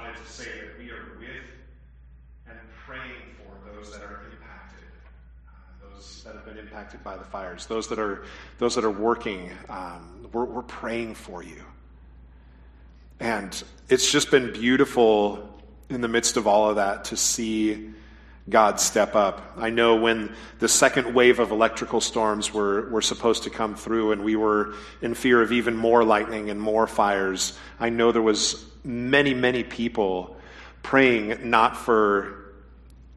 wanted to say that we are with and praying for those that are impacted, uh, those that have been impacted by the fires, those that are those that are working. Um, we're, we're praying for you, and it's just been beautiful in the midst of all of that to see God step up. I know when the second wave of electrical storms were, were supposed to come through and we were in fear of even more lightning and more fires, I know there was many, many people praying not for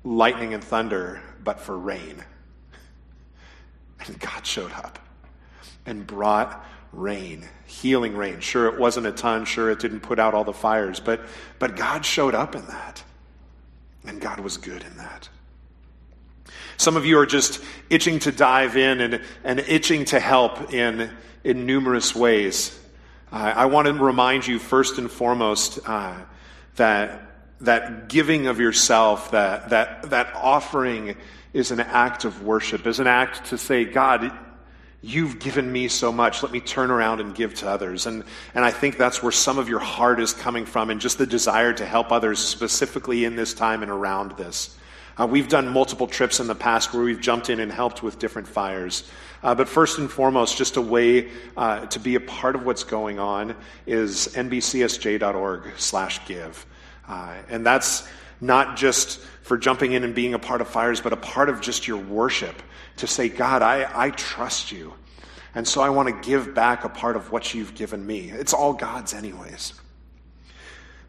lightning and thunder, but for rain. And God showed up and brought rain, healing rain. Sure, it wasn't a ton. Sure, it didn't put out all the fires, but, but God showed up in that. And God was good in that. Some of you are just itching to dive in and, and itching to help in, in numerous ways. Uh, I want to remind you, first and foremost, uh, that, that giving of yourself, that, that, that offering is an act of worship, is an act to say, God, You've given me so much. Let me turn around and give to others. And, and I think that's where some of your heart is coming from and just the desire to help others specifically in this time and around this. Uh, we've done multiple trips in the past where we've jumped in and helped with different fires. Uh, but first and foremost, just a way uh, to be a part of what's going on is nbcsj.org slash give. Uh, and that's not just for jumping in and being a part of fires, but a part of just your worship to say, God, I, I trust you. And so I want to give back a part of what you've given me. It's all God's, anyways.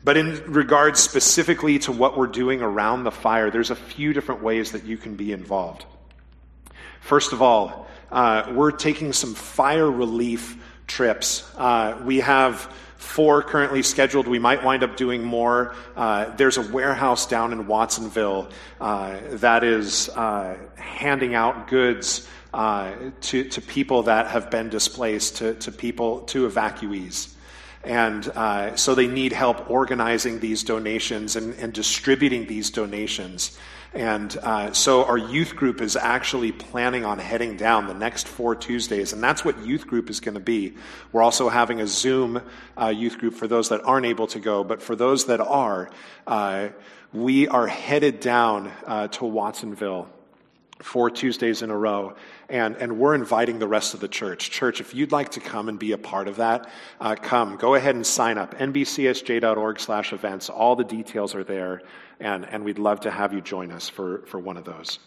But in regards specifically to what we're doing around the fire, there's a few different ways that you can be involved. First of all, uh, we're taking some fire relief trips. Uh, we have four currently scheduled. We might wind up doing more. Uh, there's a warehouse down in Watsonville uh, that is uh, handing out goods uh, to, to people that have been displaced, to, to people, to evacuees. And uh, so they need help organizing these donations and, and distributing these donations. And uh, so our youth group is actually planning on heading down the next four Tuesdays, and that's what youth group is going to be. We're also having a Zoom uh, youth group for those that aren't able to go, but for those that are, uh, we are headed down uh, to Watsonville four Tuesdays in a row. And, and we're inviting the rest of the church. Church, if you'd like to come and be a part of that, uh, come. Go ahead and sign up. nbcsj.org slash events. All the details are there. And, and we'd love to have you join us for, for one of those.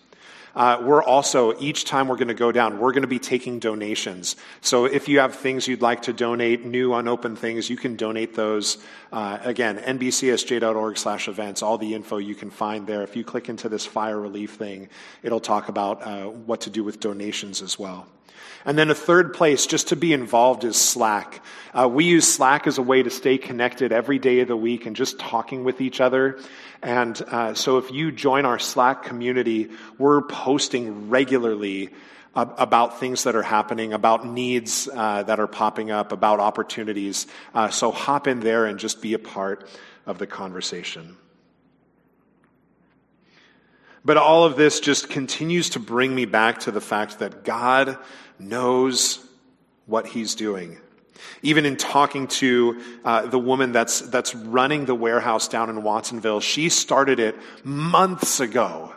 Uh, we're also, each time we're going to go down, we're going to be taking donations. So if you have things you'd like to donate, new unopened things, you can donate those. Uh, again, nbcsj.org slash events, all the info you can find there. If you click into this fire relief thing, it'll talk about uh, what to do with donations as well. And then a third place, just to be involved, is Slack. Uh, we use Slack as a way to stay connected every day of the week and just talking with each other. And uh, so if you join our Slack community, we're posting regularly about things that are happening, about needs uh, that are popping up, about opportunities. Uh, so hop in there and just be a part of the conversation. But all of this just continues to bring me back to the fact that God knows what He's doing. Even in talking to uh, the woman that's, that's running the warehouse down in Watsonville, she started it months ago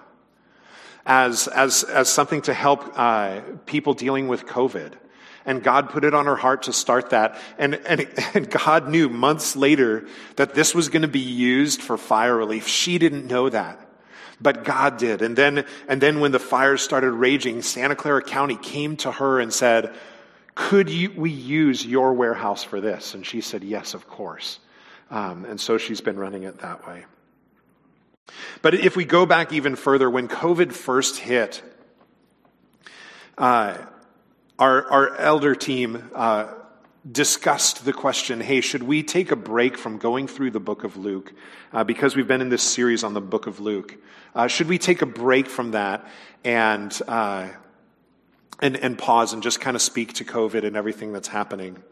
as, as, as something to help uh, people dealing with COVID. And God put it on her heart to start that. And, and, and God knew months later that this was going to be used for fire relief. She didn't know that but God did. And then, and then when the fires started raging, Santa Clara County came to her and said, could you, we use your warehouse for this? And she said, Yes, of course. Um, and so she's been running it that way. But if we go back even further, when COVID first hit, uh, our, our elder team uh, discussed the question hey, should we take a break from going through the book of Luke? Uh, because we've been in this series on the book of Luke. Uh, should we take a break from that and uh, and, and pause and just kind of speak to COVID and everything that's happening.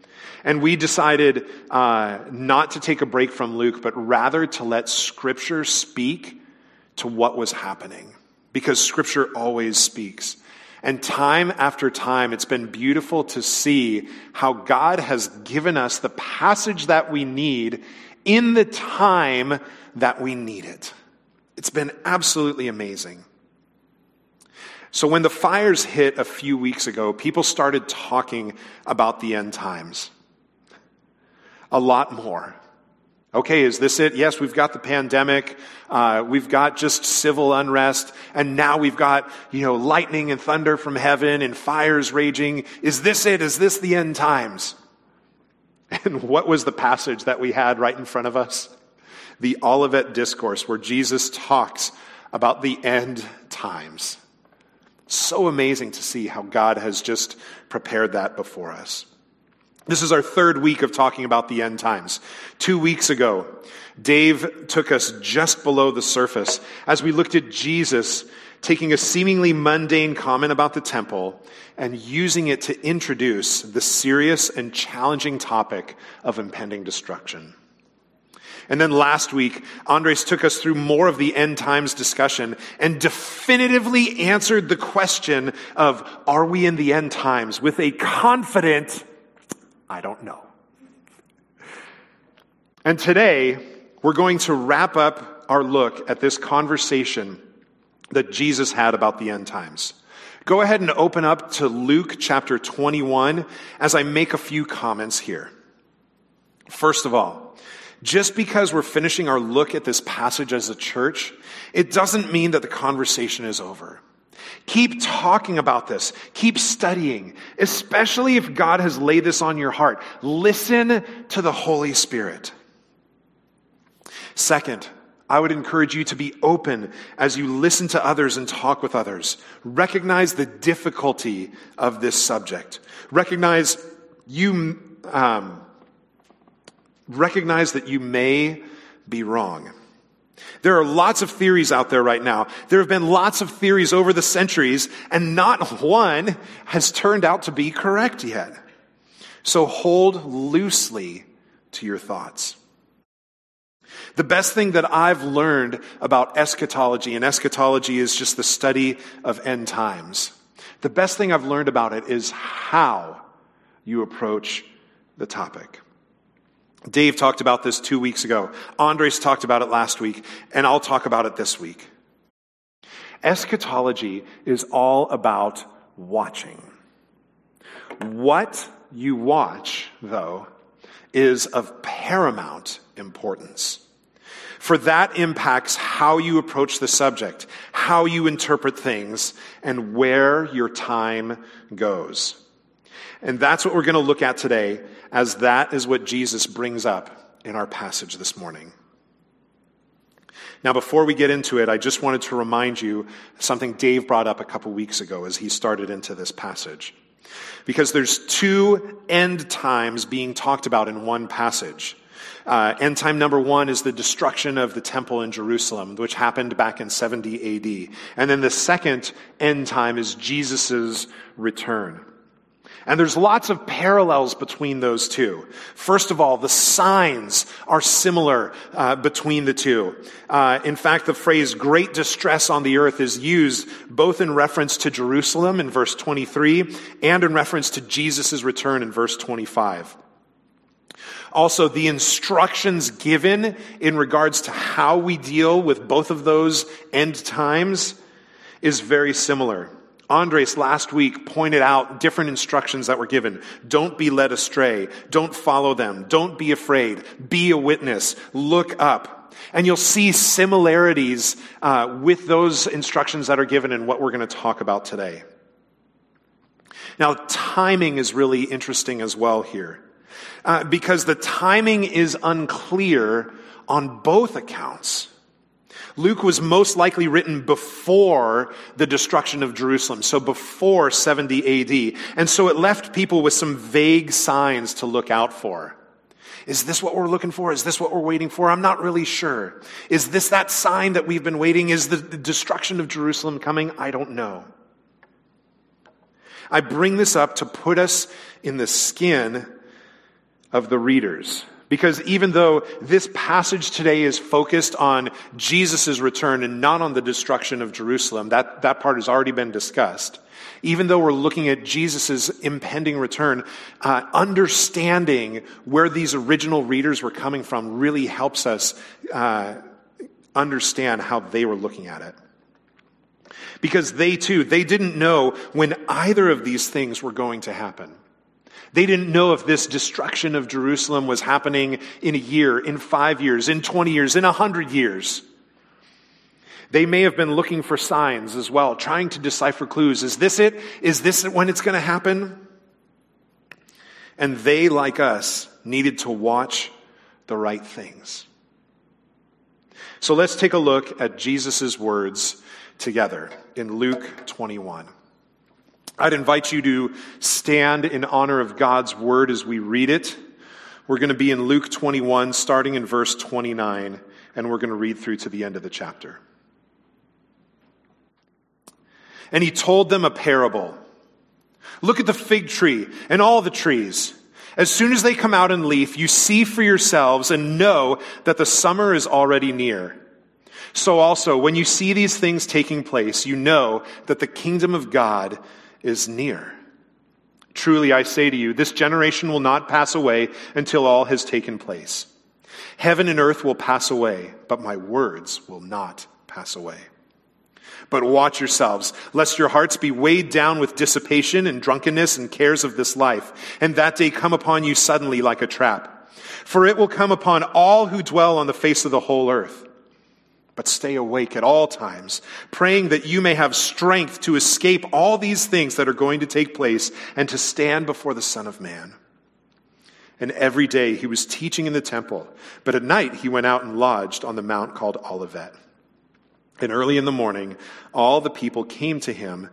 And we decided uh, not to take a break from Luke, but rather to let Scripture speak to what was happening. Because Scripture always speaks. And time after time, it's been beautiful to see how God has given us the passage that we need in the time that we need it. It's been absolutely amazing. So, when the fires hit a few weeks ago, people started talking about the end times. A lot more. Okay, is this it? Yes, we've got the pandemic. Uh, we've got just civil unrest. And now we've got, you know, lightning and thunder from heaven and fires raging. Is this it? Is this the end times? And what was the passage that we had right in front of us? The Olivet Discourse, where Jesus talks about the end times. So amazing to see how God has just prepared that before us. This is our third week of talking about the end times. Two weeks ago, Dave took us just below the surface as we looked at Jesus taking a seemingly mundane comment about the temple and using it to introduce the serious and challenging topic of impending destruction. And then last week, Andres took us through more of the end times discussion and definitively answered the question of, are we in the end times with a confident, I don't know. And today, we're going to wrap up our look at this conversation that Jesus had about the end times. Go ahead and open up to Luke chapter 21 as I make a few comments here. First of all, just because we're finishing our look at this passage as a church, it doesn't mean that the conversation is over. Keep talking about this. Keep studying, especially if God has laid this on your heart. Listen to the Holy Spirit. Second, I would encourage you to be open as you listen to others and talk with others. Recognize the difficulty of this subject. Recognize you, um, recognize that you may be wrong. There are lots of theories out there right now. There have been lots of theories over the centuries, and not one has turned out to be correct yet. So hold loosely to your thoughts. The best thing that I've learned about eschatology, and eschatology is just the study of end times. The best thing I've learned about it is how you approach the topic. Dave talked about this two weeks ago. Andres talked about it last week, and I'll talk about it this week. Eschatology is all about watching. What you watch, though, is of paramount importance. For that impacts how you approach the subject, how you interpret things, and where your time goes. And that's what we're going to look at today, as that is what Jesus brings up in our passage this morning. Now, before we get into it, I just wanted to remind you something Dave brought up a couple weeks ago as he started into this passage. Because there's two end times being talked about in one passage. Uh, end time number one is the destruction of the temple in Jerusalem, which happened back in 70 AD. And then the second end time is Jesus' return. And there's lots of parallels between those two. First of all, the signs are similar uh, between the two. Uh, in fact, the phrase great distress on the earth is used both in reference to Jerusalem in verse 23 and in reference to Jesus' return in verse 25. Also, the instructions given in regards to how we deal with both of those end times is very similar. Andres last week pointed out different instructions that were given. Don't be led astray. Don't follow them. Don't be afraid. Be a witness. Look up. And you'll see similarities uh, with those instructions that are given in what we're going to talk about today. Now, timing is really interesting as well here uh, because the timing is unclear on both accounts. Luke was most likely written before the destruction of Jerusalem, so before 70 AD. And so it left people with some vague signs to look out for. Is this what we're looking for? Is this what we're waiting for? I'm not really sure. Is this that sign that we've been waiting? Is the destruction of Jerusalem coming? I don't know. I bring this up to put us in the skin of the readers. Because even though this passage today is focused on Jesus' return and not on the destruction of Jerusalem, that, that part has already been discussed. even though we're looking at Jesus' impending return, uh, understanding where these original readers were coming from really helps us uh, understand how they were looking at it. Because they too, they didn't know when either of these things were going to happen. They didn't know if this destruction of Jerusalem was happening in a year, in five years, in 20 years, in a hundred years. They may have been looking for signs as well, trying to decipher clues. Is this it? Is this when it's going to happen? And they, like us, needed to watch the right things. So let's take a look at Jesus' words together in Luke 21. I'd invite you to stand in honor of God's word as we read it. We're going to be in Luke 21, starting in verse 29, and we're going to read through to the end of the chapter. And he told them a parable. Look at the fig tree and all the trees. As soon as they come out in leaf, you see for yourselves and know that the summer is already near. So also, when you see these things taking place, you know that the kingdom of God is near. Truly, I say to you, this generation will not pass away until all has taken place. Heaven and earth will pass away, but my words will not pass away. But watch yourselves, lest your hearts be weighed down with dissipation and drunkenness and cares of this life, and that day come upon you suddenly like a trap. For it will come upon all who dwell on the face of the whole earth. But stay awake at all times, praying that you may have strength to escape all these things that are going to take place and to stand before the Son of Man. And every day he was teaching in the temple, but at night he went out and lodged on the mount called Olivet. And early in the morning, all the people came to him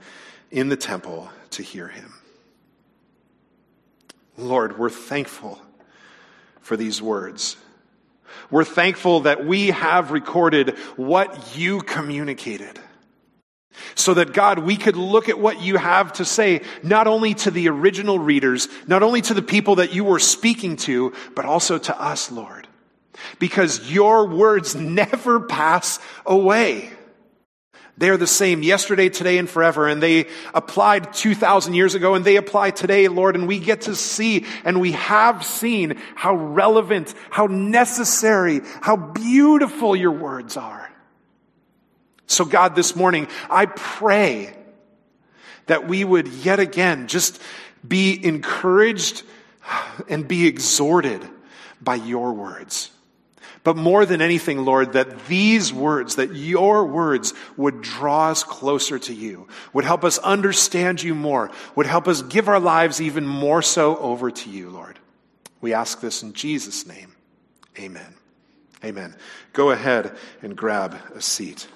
in the temple to hear him. Lord, we're thankful for these words. We're thankful that we have recorded what you communicated. So that God, we could look at what you have to say, not only to the original readers, not only to the people that you were speaking to, but also to us, Lord. Because your words never pass away. They're the same yesterday, today, and forever. And they applied 2,000 years ago and they apply today, Lord. And we get to see and we have seen how relevant, how necessary, how beautiful your words are. So God, this morning, I pray that we would yet again just be encouraged and be exhorted by your words. But more than anything, Lord, that these words, that your words would draw us closer to you, would help us understand you more, would help us give our lives even more so over to you, Lord. We ask this in Jesus' name. Amen. Amen. Go ahead and grab a seat.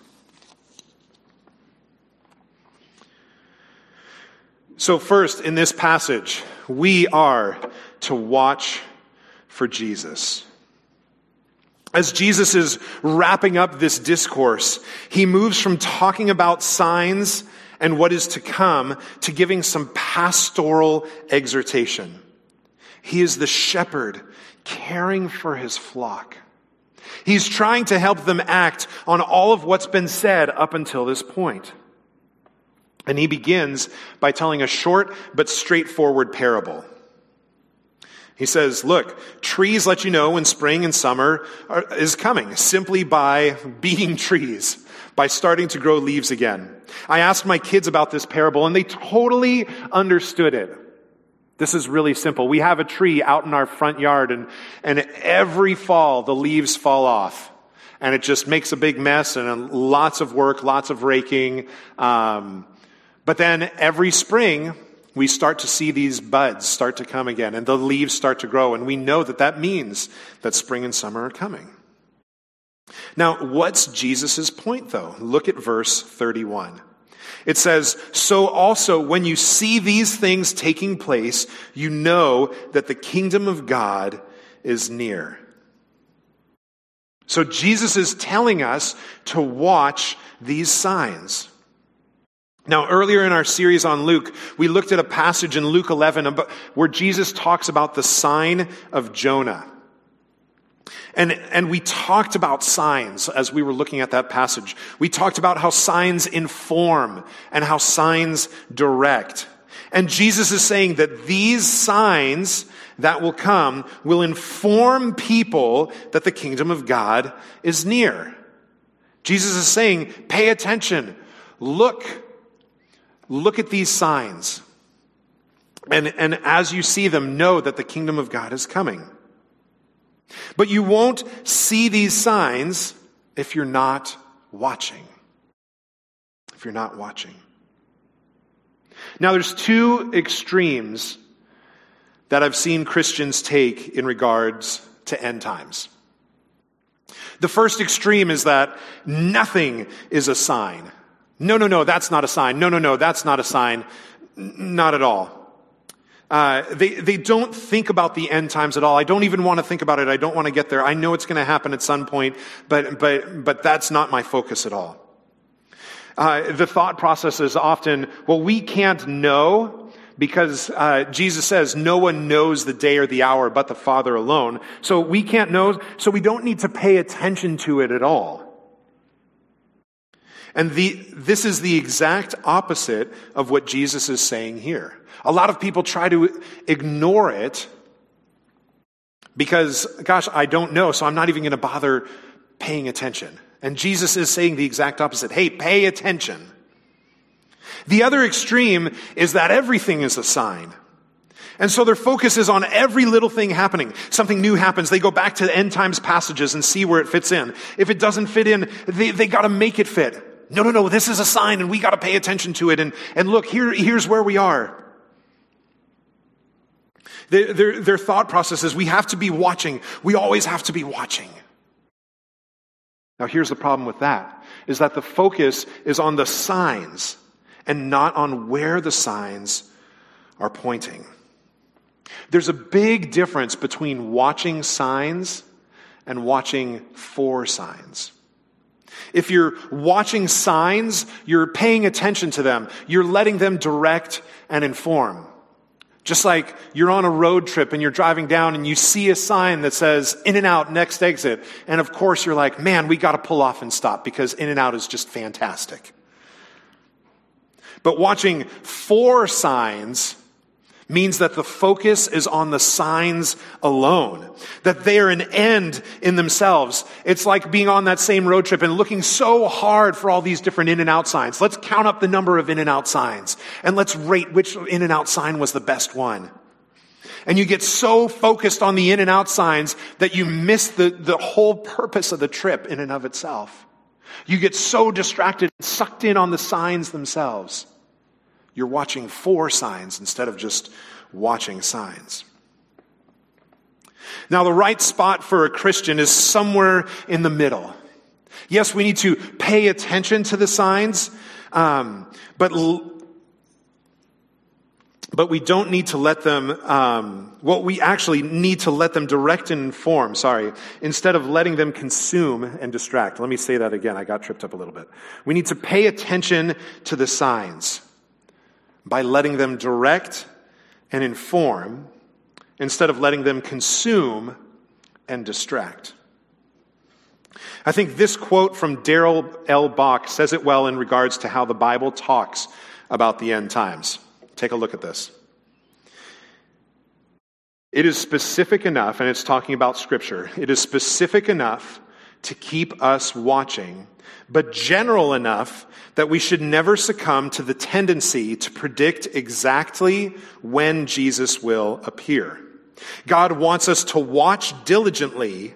So, first, in this passage, we are to watch for Jesus. As Jesus is wrapping up this discourse, he moves from talking about signs and what is to come to giving some pastoral exhortation. He is the shepherd caring for his flock. He's trying to help them act on all of what's been said up until this point. And he begins by telling a short but straightforward parable. He says, look, trees let you know when spring and summer are, is coming simply by being trees, by starting to grow leaves again. I asked my kids about this parable and they totally understood it. This is really simple. We have a tree out in our front yard and, and every fall the leaves fall off. And it just makes a big mess and lots of work, lots of raking. Um, but then every spring, we start to see these buds start to come again and the leaves start to grow. And we know that that means that spring and summer are coming. Now, what's Jesus' point though? Look at verse 31. It says, So also when you see these things taking place, you know that the kingdom of God is near. So Jesus is telling us to watch these signs. Now, earlier in our series on Luke, we looked at a passage in Luke 11 where Jesus talks about the sign of Jonah. And, and we talked about signs as we were looking at that passage. We talked about how signs inform and how signs direct. And Jesus is saying that these signs that will come will inform people that the kingdom of God is near. Jesus is saying, pay attention. Look. Look at these signs. And, and as you see them, know that the kingdom of God is coming. But you won't see these signs if you're not watching. If you're not watching. Now, there's two extremes that I've seen Christians take in regards to end times. The first extreme is that nothing is a sign. No, no, no, that's not a sign. No, no, no, that's not a sign. Not at all. Uh, they, they don't think about the end times at all. I don't even want to think about it. I don't want to get there. I know it's going to happen at some point, but, but, but that's not my focus at all. Uh, the thought process is often, well, we can't know because uh, Jesus says no one knows the day or the hour but the Father alone. So we can't know, so we don't need to pay attention to it at all. And the, this is the exact opposite of what Jesus is saying here. A lot of people try to ignore it because, gosh, I don't know, so I'm not even going to bother paying attention. And Jesus is saying the exact opposite. Hey, pay attention. The other extreme is that everything is a sign. And so their focus is on every little thing happening. Something new happens. They go back to the end times passages and see where it fits in. If it doesn't fit in, they, they gotta make it fit. No, no, no, this is a sign and we got to pay attention to it. And, and look, here, here's where we are. Their, their, their thought process is we have to be watching. We always have to be watching. Now, here's the problem with that is that the focus is on the signs and not on where the signs are pointing. There's a big difference between watching signs and watching for signs. If you're watching signs, you're paying attention to them. You're letting them direct and inform. Just like you're on a road trip and you're driving down and you see a sign that says In-N-Out, next exit. And of course you're like, man, we got to pull off and stop because In-N-Out is just fantastic. But watching for signs means that the focus is on the signs alone, that they are an end in themselves. It's like being on that same road trip and looking so hard for all these different In-N-Out signs. Let's count up the number of In-N-Out signs and let's rate which In-N-Out sign was the best one. And you get so focused on the In-N-Out signs that you miss the, the whole purpose of the trip in and of itself. You get so distracted, sucked in on the signs themselves. You're watching for signs instead of just watching signs. Now, the right spot for a Christian is somewhere in the middle. Yes, we need to pay attention to the signs, um, but but we don't need to let them. Um, well, we actually need to let them direct and inform. Sorry, instead of letting them consume and distract. Let me say that again. I got tripped up a little bit. We need to pay attention to the signs by letting them direct and inform instead of letting them consume and distract. I think this quote from Darrell L. Bock says it well in regards to how the Bible talks about the end times. Take a look at this. It is specific enough, and it's talking about Scripture, it is specific enough to keep us watching, but general enough that we should never succumb to the tendency to predict exactly when Jesus will appear. God wants us to watch diligently,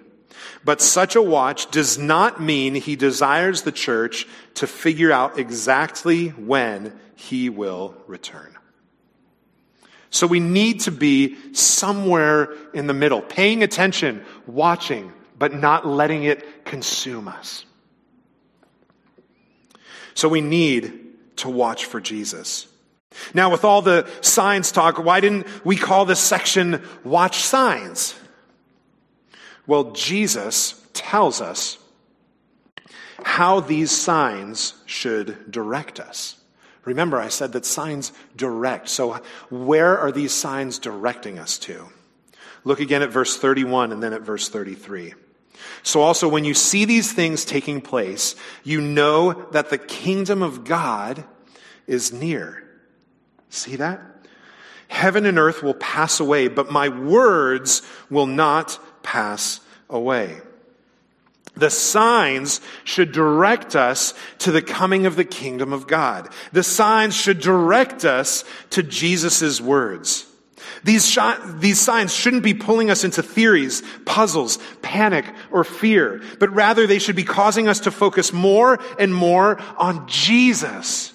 but such a watch does not mean he desires the church to figure out exactly when he will return. So we need to be somewhere in the middle, paying attention, watching, but not letting it consume us. So we need to watch for Jesus. Now, with all the signs talk, why didn't we call this section Watch Signs? Well, Jesus tells us how these signs should direct us. Remember, I said that signs direct. So, where are these signs directing us to? Look again at verse 31 and then at verse 33. So also when you see these things taking place, you know that the kingdom of God is near. See that? Heaven and earth will pass away, but my words will not pass away. The signs should direct us to the coming of the kingdom of God. The signs should direct us to Jesus' words. These, these signs shouldn't be pulling us into theories, puzzles, panic, or fear, but rather they should be causing us to focus more and more on Jesus.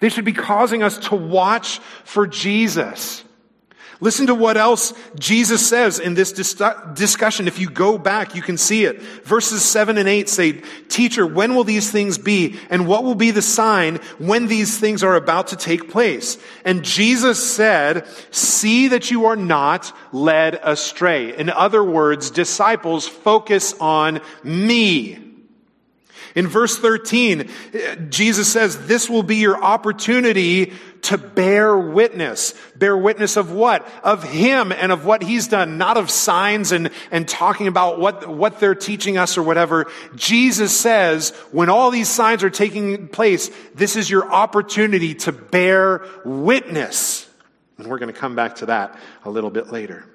They should be causing us to watch for Jesus. Listen to what else Jesus says in this dis- discussion. If you go back, you can see it. Verses 7 and 8 say, Teacher, when will these things be? And what will be the sign when these things are about to take place? And Jesus said, See that you are not led astray. In other words, disciples focus on me. In verse 13, Jesus says, This will be your opportunity to bear witness. Bear witness of what? Of Him and of what He's done, not of signs and, and talking about what, what they're teaching us or whatever. Jesus says, when all these signs are taking place, this is your opportunity to bear witness. And we're going to come back to that a little bit later.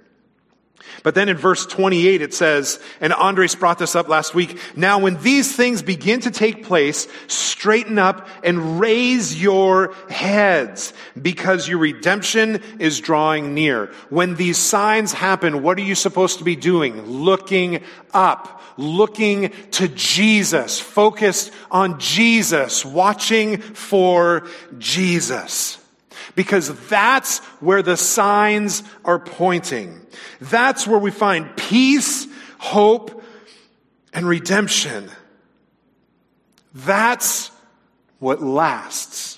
But then in verse 28 it says, and Andres brought this up last week, now when these things begin to take place, straighten up and raise your heads because your redemption is drawing near. When these signs happen, what are you supposed to be doing? Looking up, looking to Jesus, focused on Jesus, watching for Jesus because that's where the signs are pointing. That's where we find peace, hope, and redemption. That's what lasts.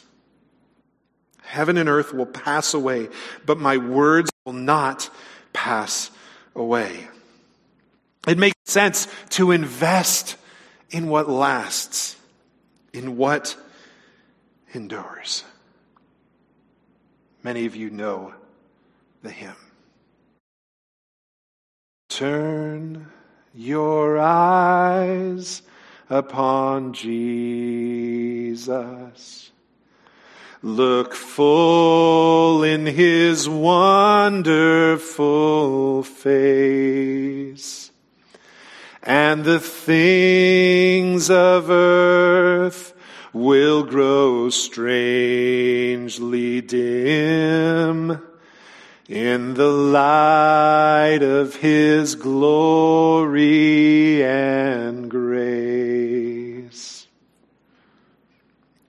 Heaven and earth will pass away, but my words will not pass away. It makes sense to invest in what lasts, in what endures. Many of you know the hymn. Turn your eyes upon Jesus. Look full in his wonderful face. And the things of earth will grow strangely dim in the light of his glory and grace.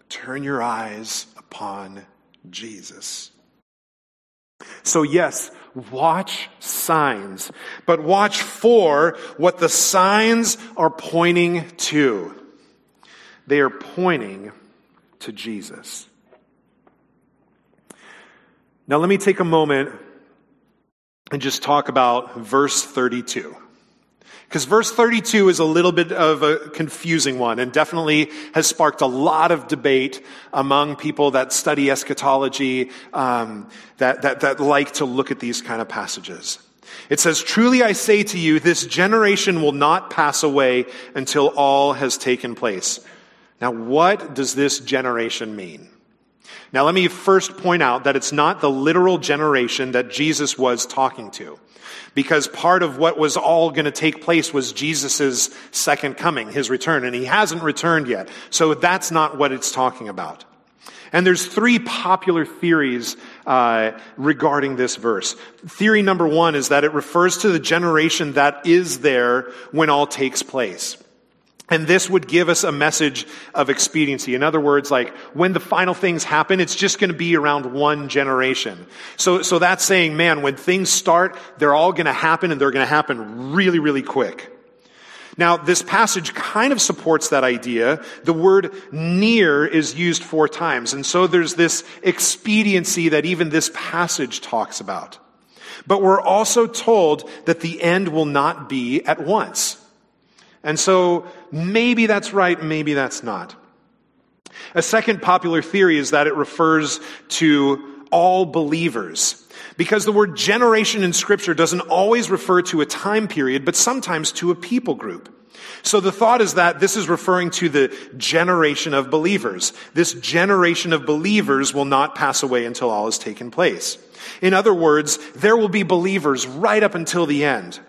Turn your eyes upon Jesus. So yes, watch signs, but watch for what the signs are pointing to. They are pointing to Jesus. Now, let me take a moment and just talk about verse 32. Because verse 32 is a little bit of a confusing one and definitely has sparked a lot of debate among people that study eschatology, um, that, that, that like to look at these kind of passages. It says, Truly I say to you, this generation will not pass away until all has taken place. Now, what does this generation mean? Now, let me first point out that it's not the literal generation that Jesus was talking to. Because part of what was all going to take place was Jesus' second coming, his return, and he hasn't returned yet. So that's not what it's talking about. And there's three popular theories uh, regarding this verse. Theory number one is that it refers to the generation that is there when all takes place. And this would give us a message of expediency. In other words, like when the final things happen, it's just going to be around one generation. So, so that's saying, man, when things start, they're all going to happen and they're going to happen really, really quick. Now, this passage kind of supports that idea. The word near is used four times. And so there's this expediency that even this passage talks about. But we're also told that the end will not be at once. And so maybe that's right, maybe that's not. A second popular theory is that it refers to all believers. Because the word generation in Scripture doesn't always refer to a time period, but sometimes to a people group. So the thought is that this is referring to the generation of believers. This generation of believers will not pass away until all has taken place. In other words, there will be believers right up until the end.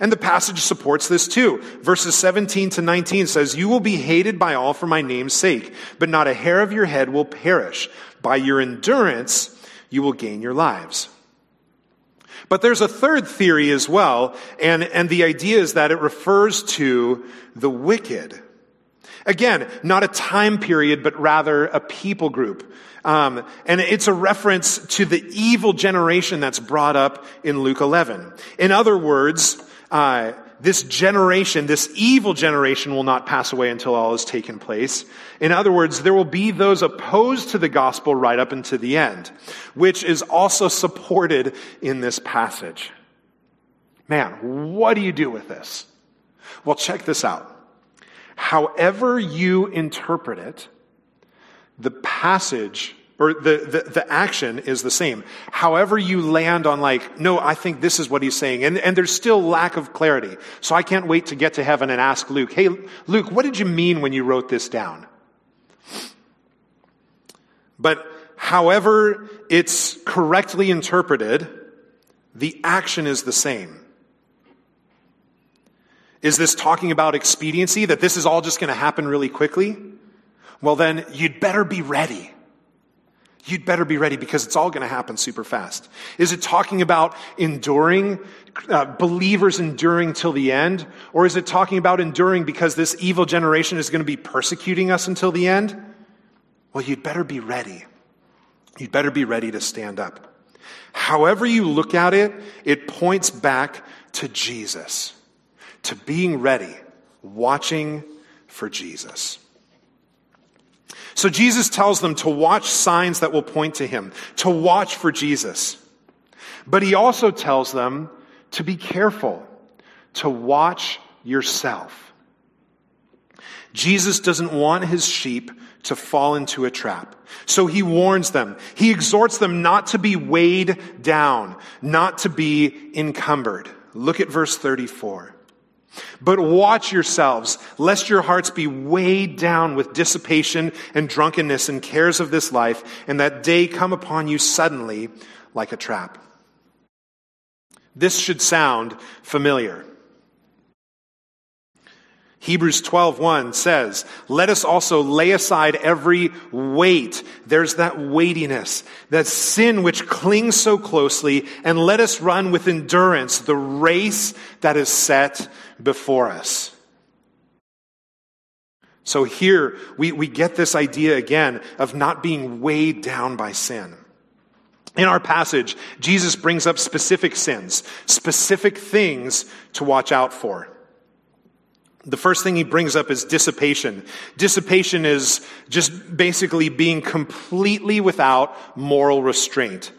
And the passage supports this too. Verses 17 to 19 says, You will be hated by all for my name's sake, but not a hair of your head will perish. By your endurance, you will gain your lives. But there's a third theory as well, and, and the idea is that it refers to the wicked. Again, not a time period, but rather a people group. Um, and it's a reference to the evil generation that's brought up in Luke 11. In other words, uh, this generation, this evil generation will not pass away until all has taken place. In other words, there will be those opposed to the gospel right up into the end, which is also supported in this passage. Man, what do you do with this? Well, check this out. However you interpret it, the passage or the, the, the, action is the same. However you land on like, no, I think this is what he's saying. And, and there's still lack of clarity. So I can't wait to get to heaven and ask Luke, hey, Luke, what did you mean when you wrote this down? But however it's correctly interpreted, the action is the same. Is this talking about expediency, that this is all just going to happen really quickly? Well, then you'd better be ready You'd better be ready because it's all going to happen super fast. Is it talking about enduring, uh, believers enduring till the end? Or is it talking about enduring because this evil generation is going to be persecuting us until the end? Well, you'd better be ready. You'd better be ready to stand up. However you look at it, it points back to Jesus, to being ready, watching for Jesus. So Jesus tells them to watch signs that will point to him, to watch for Jesus. But he also tells them to be careful, to watch yourself. Jesus doesn't want his sheep to fall into a trap. So he warns them. He exhorts them not to be weighed down, not to be encumbered. Look at verse 34. But watch yourselves, lest your hearts be weighed down with dissipation and drunkenness and cares of this life, and that day come upon you suddenly like a trap. This should sound familiar. Hebrews 12:1 says, "Let us also lay aside every weight." There's that weightiness, that sin which clings so closely, and let us run with endurance the race that is set before us. So here we, we get this idea again of not being weighed down by sin. In our passage, Jesus brings up specific sins, specific things to watch out for. The first thing he brings up is dissipation. Dissipation is just basically being completely without moral restraint.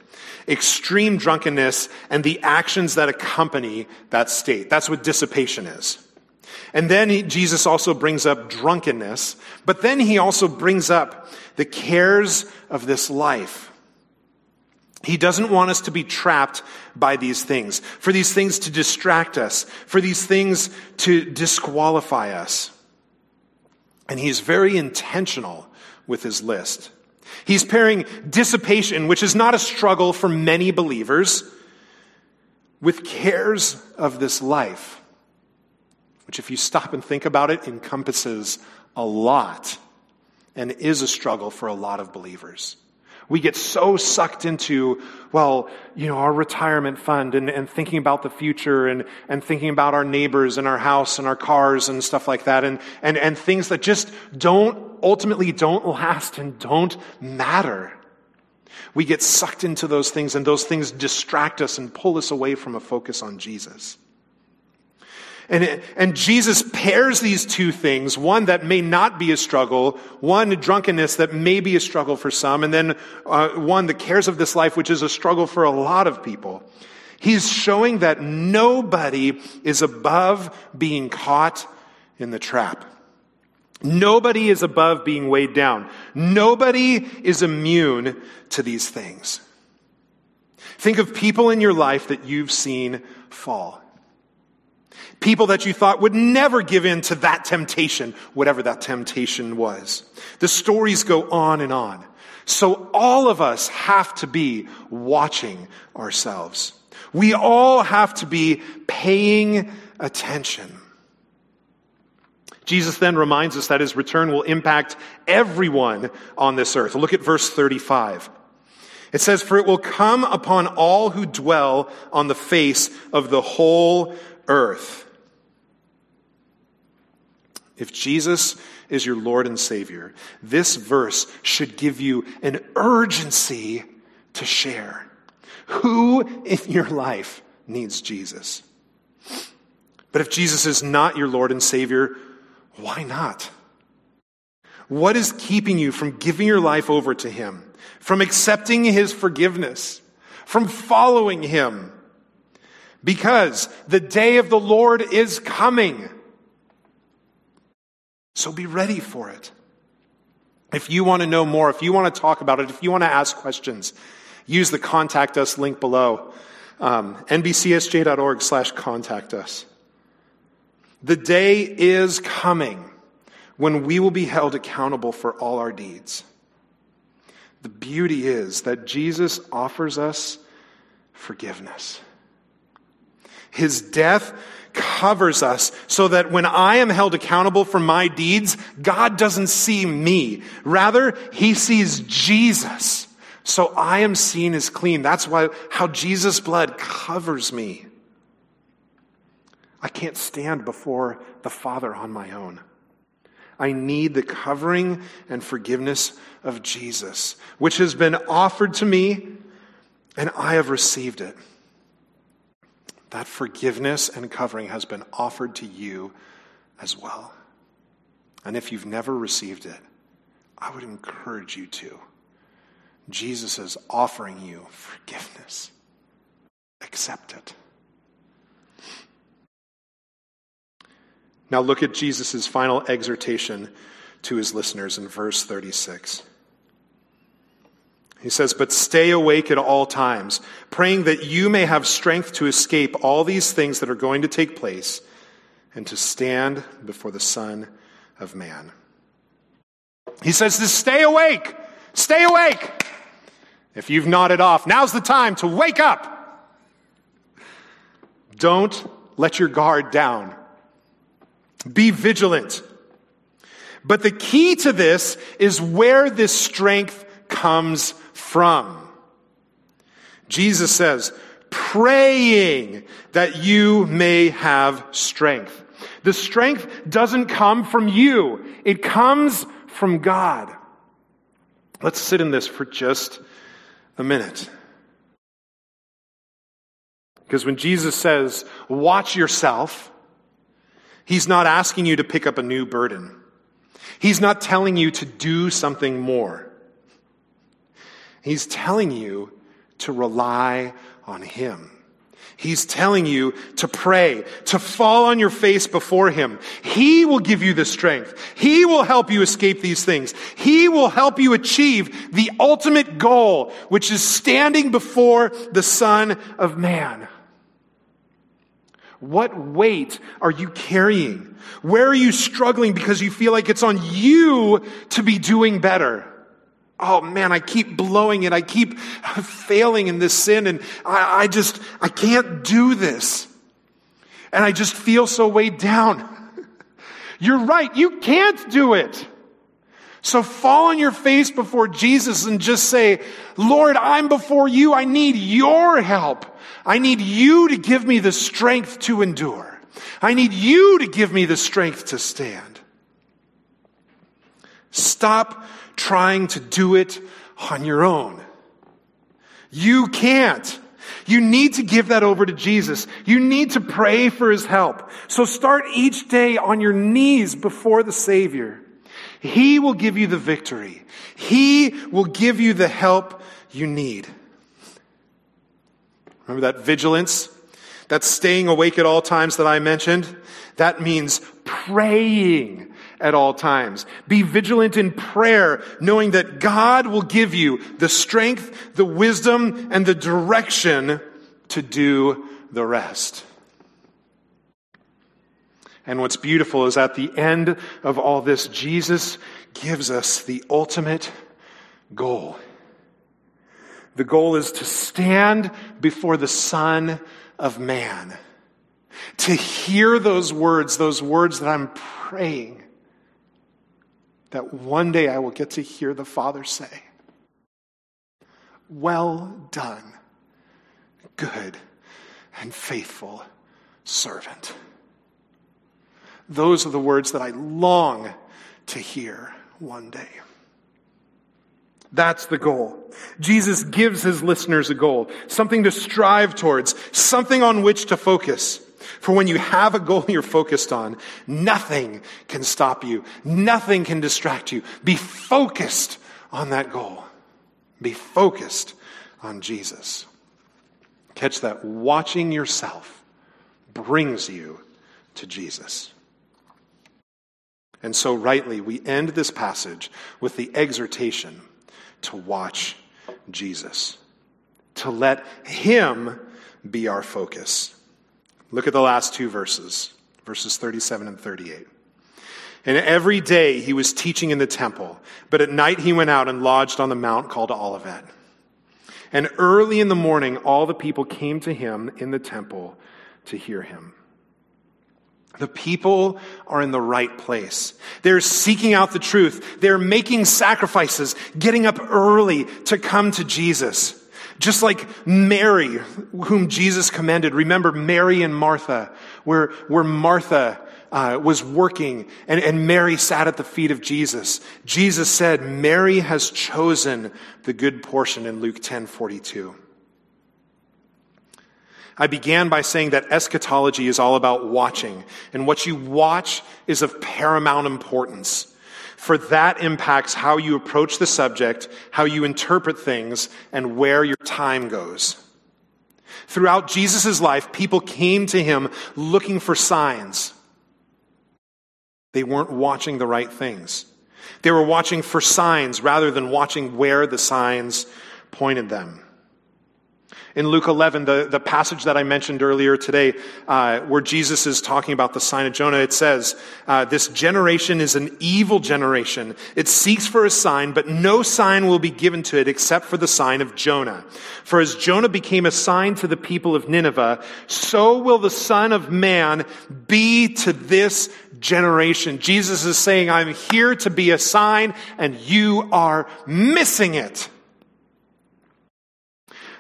Extreme drunkenness and the actions that accompany that state. That's what dissipation is. And then he, Jesus also brings up drunkenness, but then he also brings up the cares of this life. He doesn't want us to be trapped by these things, for these things to distract us, for these things to disqualify us. And he's very intentional with his list. He's pairing dissipation, which is not a struggle for many believers, with cares of this life, which, if you stop and think about it, encompasses a lot and is a struggle for a lot of believers. We get so sucked into, well, you know, our retirement fund and, and thinking about the future and, and thinking about our neighbors and our house and our cars and stuff like that and, and, and things that just don't, ultimately don't last and don't matter. We get sucked into those things and those things distract us and pull us away from a focus on Jesus. And, it, and Jesus pairs these two things, one that may not be a struggle, one drunkenness that may be a struggle for some, and then uh, one the cares of this life, which is a struggle for a lot of people. He's showing that nobody is above being caught in the trap. Nobody is above being weighed down. Nobody is immune to these things. Think of people in your life that you've seen fall. People that you thought would never give in to that temptation, whatever that temptation was. The stories go on and on. So all of us have to be watching ourselves. We all have to be paying attention. Jesus then reminds us that his return will impact everyone on this earth. Look at verse 35. It says, For it will come upon all who dwell on the face of the whole earth. If Jesus is your Lord and Savior, this verse should give you an urgency to share. Who in your life needs Jesus? But if Jesus is not your Lord and Savior, why not? What is keeping you from giving your life over to Him, from accepting His forgiveness, from following Him? Because the day of the Lord is coming. So be ready for it. If you want to know more, if you want to talk about it, if you want to ask questions, use the contact us link below. Um, nbcsj.org slash contact us. The day is coming when we will be held accountable for all our deeds. The beauty is that Jesus offers us forgiveness. His death covers us so that when I am held accountable for my deeds, God doesn't see me. Rather, He sees Jesus. So I am seen as clean. That's why, how Jesus' blood covers me. I can't stand before the Father on my own. I need the covering and forgiveness of Jesus, which has been offered to me, and I have received it. That forgiveness and covering has been offered to you as well. And if you've never received it, I would encourage you to. Jesus is offering you forgiveness. Accept it. Now look at Jesus' final exhortation to his listeners in verse 36. He says, But stay awake at all times, praying that you may have strength to escape all these things that are going to take place and to stand before the Son of Man. He says to stay awake, stay awake. If you've nodded off, now's the time to wake up. Don't let your guard down. Be vigilant. But the key to this is where this strength comes from. Jesus says, praying that you may have strength. The strength doesn't come from you. It comes from God. Let's sit in this for just a minute. Because when Jesus says, watch yourself, He's not asking you to pick up a new burden. He's not telling you to do something more. He's telling you to rely on Him. He's telling you to pray, to fall on your face before Him. He will give you the strength. He will help you escape these things. He will help you achieve the ultimate goal, which is standing before the Son of Man. What weight are you carrying? Where are you struggling because you feel like it's on you to be doing better? Oh man, I keep blowing it. I keep failing in this sin and I, I just, I can't do this. And I just feel so weighed down. You're right. You can't do it. So fall on your face before Jesus and just say, Lord, I'm before you. I need your help. I need you to give me the strength to endure. I need you to give me the strength to stand. Stop trying to do it on your own. You can't. You need to give that over to Jesus. You need to pray for his help. So start each day on your knees before the Savior. He will give you the victory. He will give you the help you need. Remember that vigilance? That staying awake at all times that I mentioned? That means praying at all times. Be vigilant in prayer, knowing that God will give you the strength, the wisdom, and the direction to do the rest. And what's beautiful is at the end of all this, Jesus gives us the ultimate goal. The goal is to stand before the Son of Man, to hear those words, those words that I'm praying, that one day I will get to hear the Father say, Well done, good and faithful servant. Those are the words that I long to hear one day. That's the goal. Jesus gives his listeners a goal, something to strive towards, something on which to focus. For when you have a goal you're focused on, nothing can stop you. Nothing can distract you. Be focused on that goal. Be focused on Jesus. Catch that. Watching yourself brings you to Jesus. And so, rightly, we end this passage with the exhortation to watch Jesus, to let Him be our focus. Look at the last two verses, verses 37 and 38. And every day he was teaching in the temple, but at night he went out and lodged on the mount called Olivet. And early in the morning, all the people came to him in the temple to hear him. The people are in the right place. They're seeking out the truth. They're making sacrifices, getting up early to come to Jesus. Just like Mary, whom Jesus commended. Remember Mary and Martha, where, where Martha uh, was working and, and Mary sat at the feet of Jesus. Jesus said, Mary has chosen the good portion in Luke 10 42. I began by saying that eschatology is all about watching, and what you watch is of paramount importance. For that impacts how you approach the subject, how you interpret things, and where your time goes. Throughout Jesus' life, people came to him looking for signs. They weren't watching the right things. They were watching for signs rather than watching where the signs pointed them. In Luke 11, the, the passage that I mentioned earlier today, uh, where Jesus is talking about the sign of Jonah, it says, uh, This generation is an evil generation. It seeks for a sign, but no sign will be given to it except for the sign of Jonah. For as Jonah became a sign to the people of Nineveh, so will the Son of Man be to this generation. Jesus is saying, I'm here to be a sign, and you are missing it.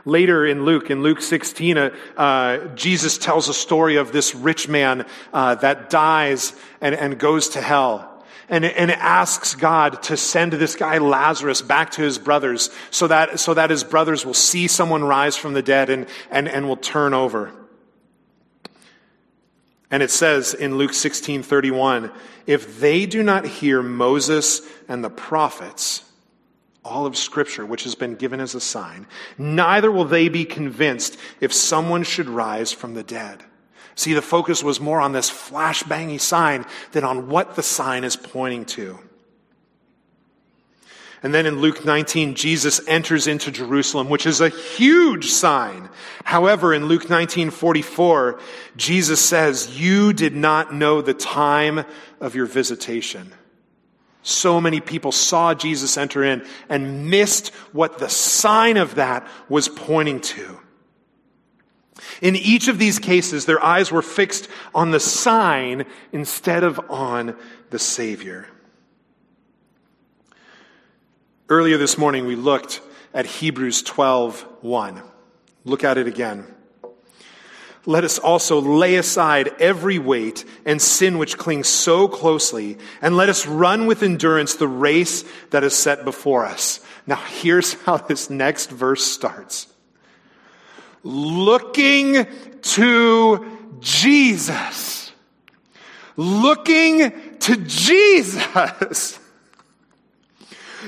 Later in Luke, in Luke 16, uh, uh, Jesus tells a story of this rich man uh, that dies and, and goes to hell. And, and asks God to send this guy Lazarus back to his brothers so that, so that his brothers will see someone rise from the dead and, and, and will turn over. And it says in Luke 16 31, if they do not hear Moses and the prophets, all of Scripture, which has been given as a sign, neither will they be convinced if someone should rise from the dead. See, the focus was more on this flashbangy sign than on what the sign is pointing to. And then in Luke 19, Jesus enters into Jerusalem, which is a huge sign. However, in Luke 19, 44, Jesus says, you did not know the time of your visitation. So many people saw Jesus enter in and missed what the sign of that was pointing to. In each of these cases, their eyes were fixed on the sign instead of on the Savior. Earlier this morning, we looked at Hebrews 12 1. Look at it again let us also lay aside every weight and sin which clings so closely, and let us run with endurance the race that is set before us. Now, here's how this next verse starts looking to Jesus. Looking to Jesus.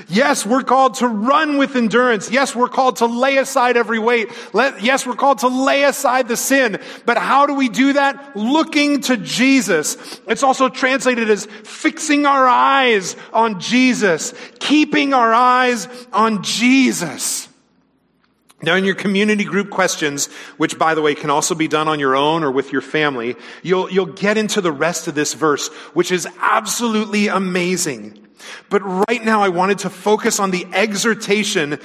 Yes, we're called to run with endurance. Yes, we're called to lay aside every weight. Let, yes, we're called to lay aside the sin. But how do we do that? Looking to Jesus. It's also translated as fixing our eyes on Jesus, keeping our eyes on Jesus. Now, in your community group questions, which by the way can also be done on your own or with your family, you'll, you'll get into the rest of this verse, which is absolutely amazing. But right now I wanted to focus on the exhortation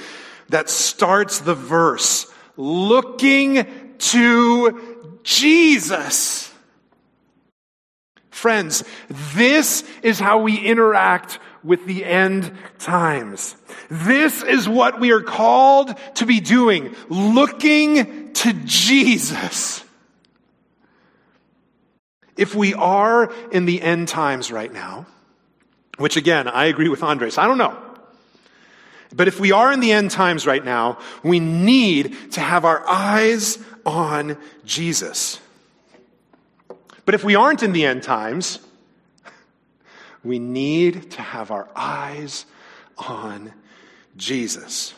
that starts the verse. Looking to Jesus. Friends, this is how we interact with the end times. This is what we are called to be doing, looking to Jesus. If we are in the end times right now, which again, I agree with Andres, I don't know. But if we are in the end times right now, we need to have our eyes on Jesus. But if we aren't in the end times, we need to have our eyes on Jesus.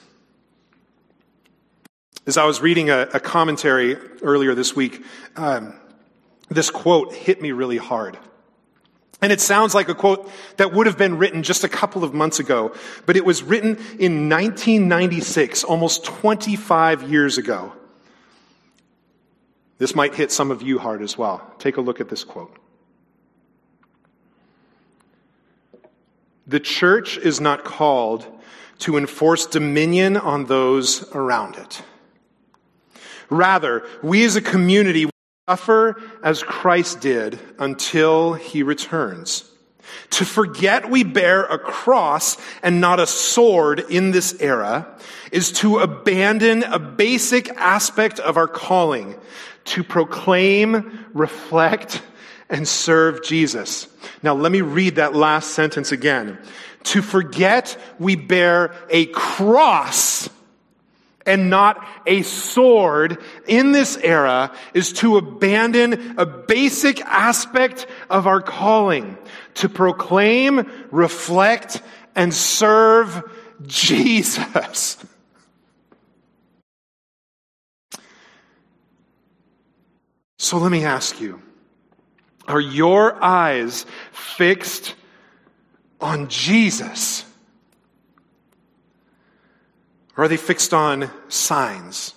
As I was reading a, a commentary earlier this week, um, this quote hit me really hard. And it sounds like a quote that would have been written just a couple of months ago, but it was written in 1996, almost 25 years ago. This might hit some of you hard as well. Take a look at this quote. The church is not called to enforce dominion on those around it. Rather, we as a community suffer as Christ did until he returns. To forget we bear a cross and not a sword in this era is to abandon a basic aspect of our calling to proclaim, reflect, and serve Jesus. Now let me read that last sentence again. To forget we bear a cross and not a sword in this era is to abandon a basic aspect of our calling to proclaim, reflect, and serve Jesus. So let me ask you are your eyes fixed on Jesus? Or are they fixed on signs?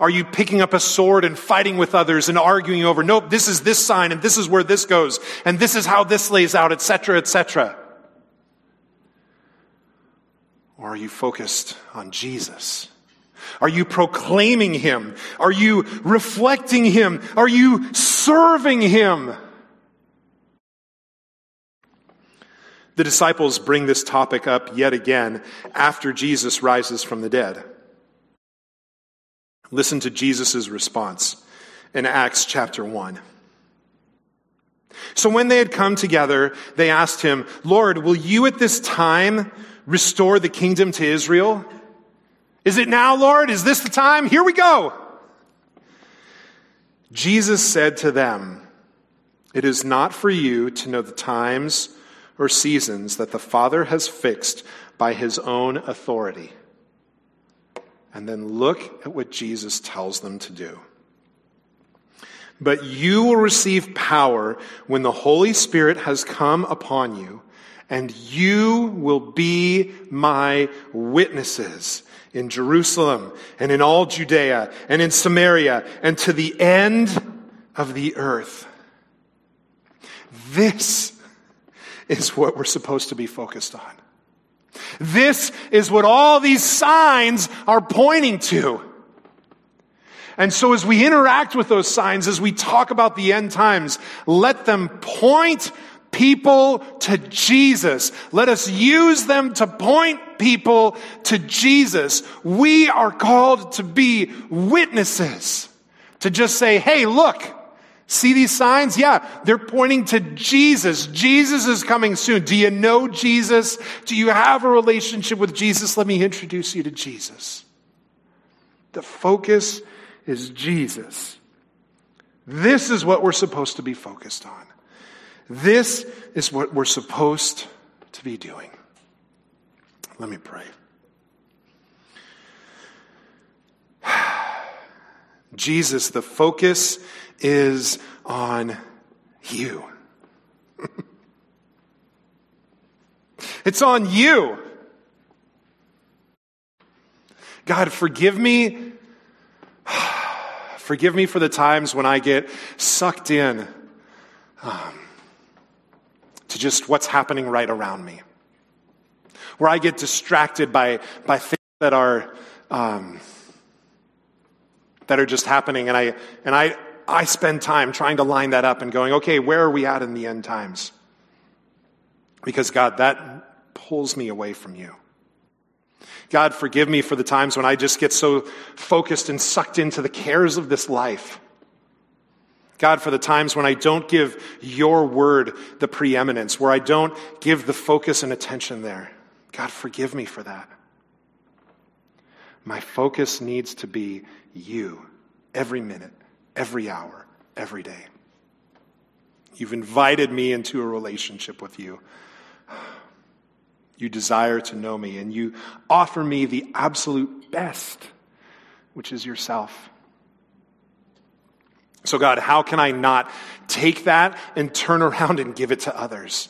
Are you picking up a sword and fighting with others and arguing over, nope, this is this sign and this is where this goes and this is how this lays out, etc., etc.? Or are you focused on Jesus? Are you proclaiming Him? Are you reflecting Him? Are you serving Him? The disciples bring this topic up yet again after Jesus rises from the dead. Listen to Jesus' response in Acts chapter 1. So when they had come together, they asked him, Lord, will you at this time restore the kingdom to Israel? Is it now, Lord? Is this the time? Here we go. Jesus said to them, It is not for you to know the times or seasons that the Father has fixed by his own authority. And then look at what Jesus tells them to do. But you will receive power when the Holy Spirit has come upon you, and you will be my witnesses in Jerusalem and in all Judea and in Samaria and to the end of the earth. This is what we're supposed to be focused on. This is what all these signs are pointing to. And so as we interact with those signs, as we talk about the end times, let them point people to Jesus. Let us use them to point people to Jesus. We are called to be witnesses. To just say, hey, look, See these signs? Yeah, they're pointing to Jesus. Jesus is coming soon. Do you know Jesus? Do you have a relationship with Jesus? Let me introduce you to Jesus. The focus is Jesus. This is what we're supposed to be focused on. This is what we're supposed to be doing. Let me pray. Jesus, the focus is on you. it's on you. God, forgive me. Forgive me for the times when I get sucked in um, to just what's happening right around me. Where I get distracted by, by things that are, um, that are just happening. And I, and I, I spend time trying to line that up and going, okay, where are we at in the end times? Because God, that pulls me away from you. God, forgive me for the times when I just get so focused and sucked into the cares of this life. God, for the times when I don't give your word the preeminence, where I don't give the focus and attention there. God, forgive me for that. My focus needs to be you every minute, every hour, every day. You've invited me into a relationship with you. You desire to know me, and you offer me the absolute best, which is yourself. So, God, how can I not take that and turn around and give it to others?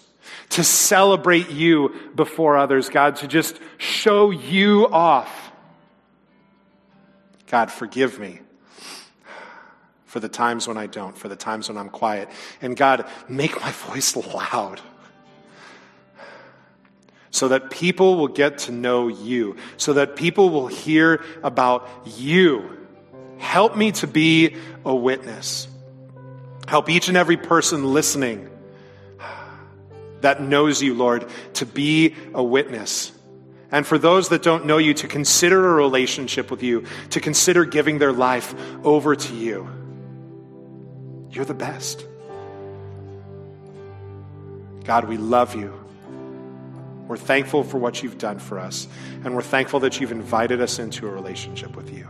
To celebrate you before others, God, to just show you off. God, forgive me for the times when I don't, for the times when I'm quiet. And God, make my voice loud so that people will get to know you, so that people will hear about you. Help me to be a witness. Help each and every person listening that knows you, Lord, to be a witness. And for those that don't know you, to consider a relationship with you, to consider giving their life over to you. You're the best. God, we love you. We're thankful for what you've done for us, and we're thankful that you've invited us into a relationship with you.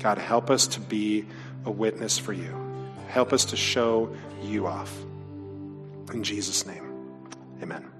God, help us to be a witness for you. Help us to show you off. In Jesus' name, amen.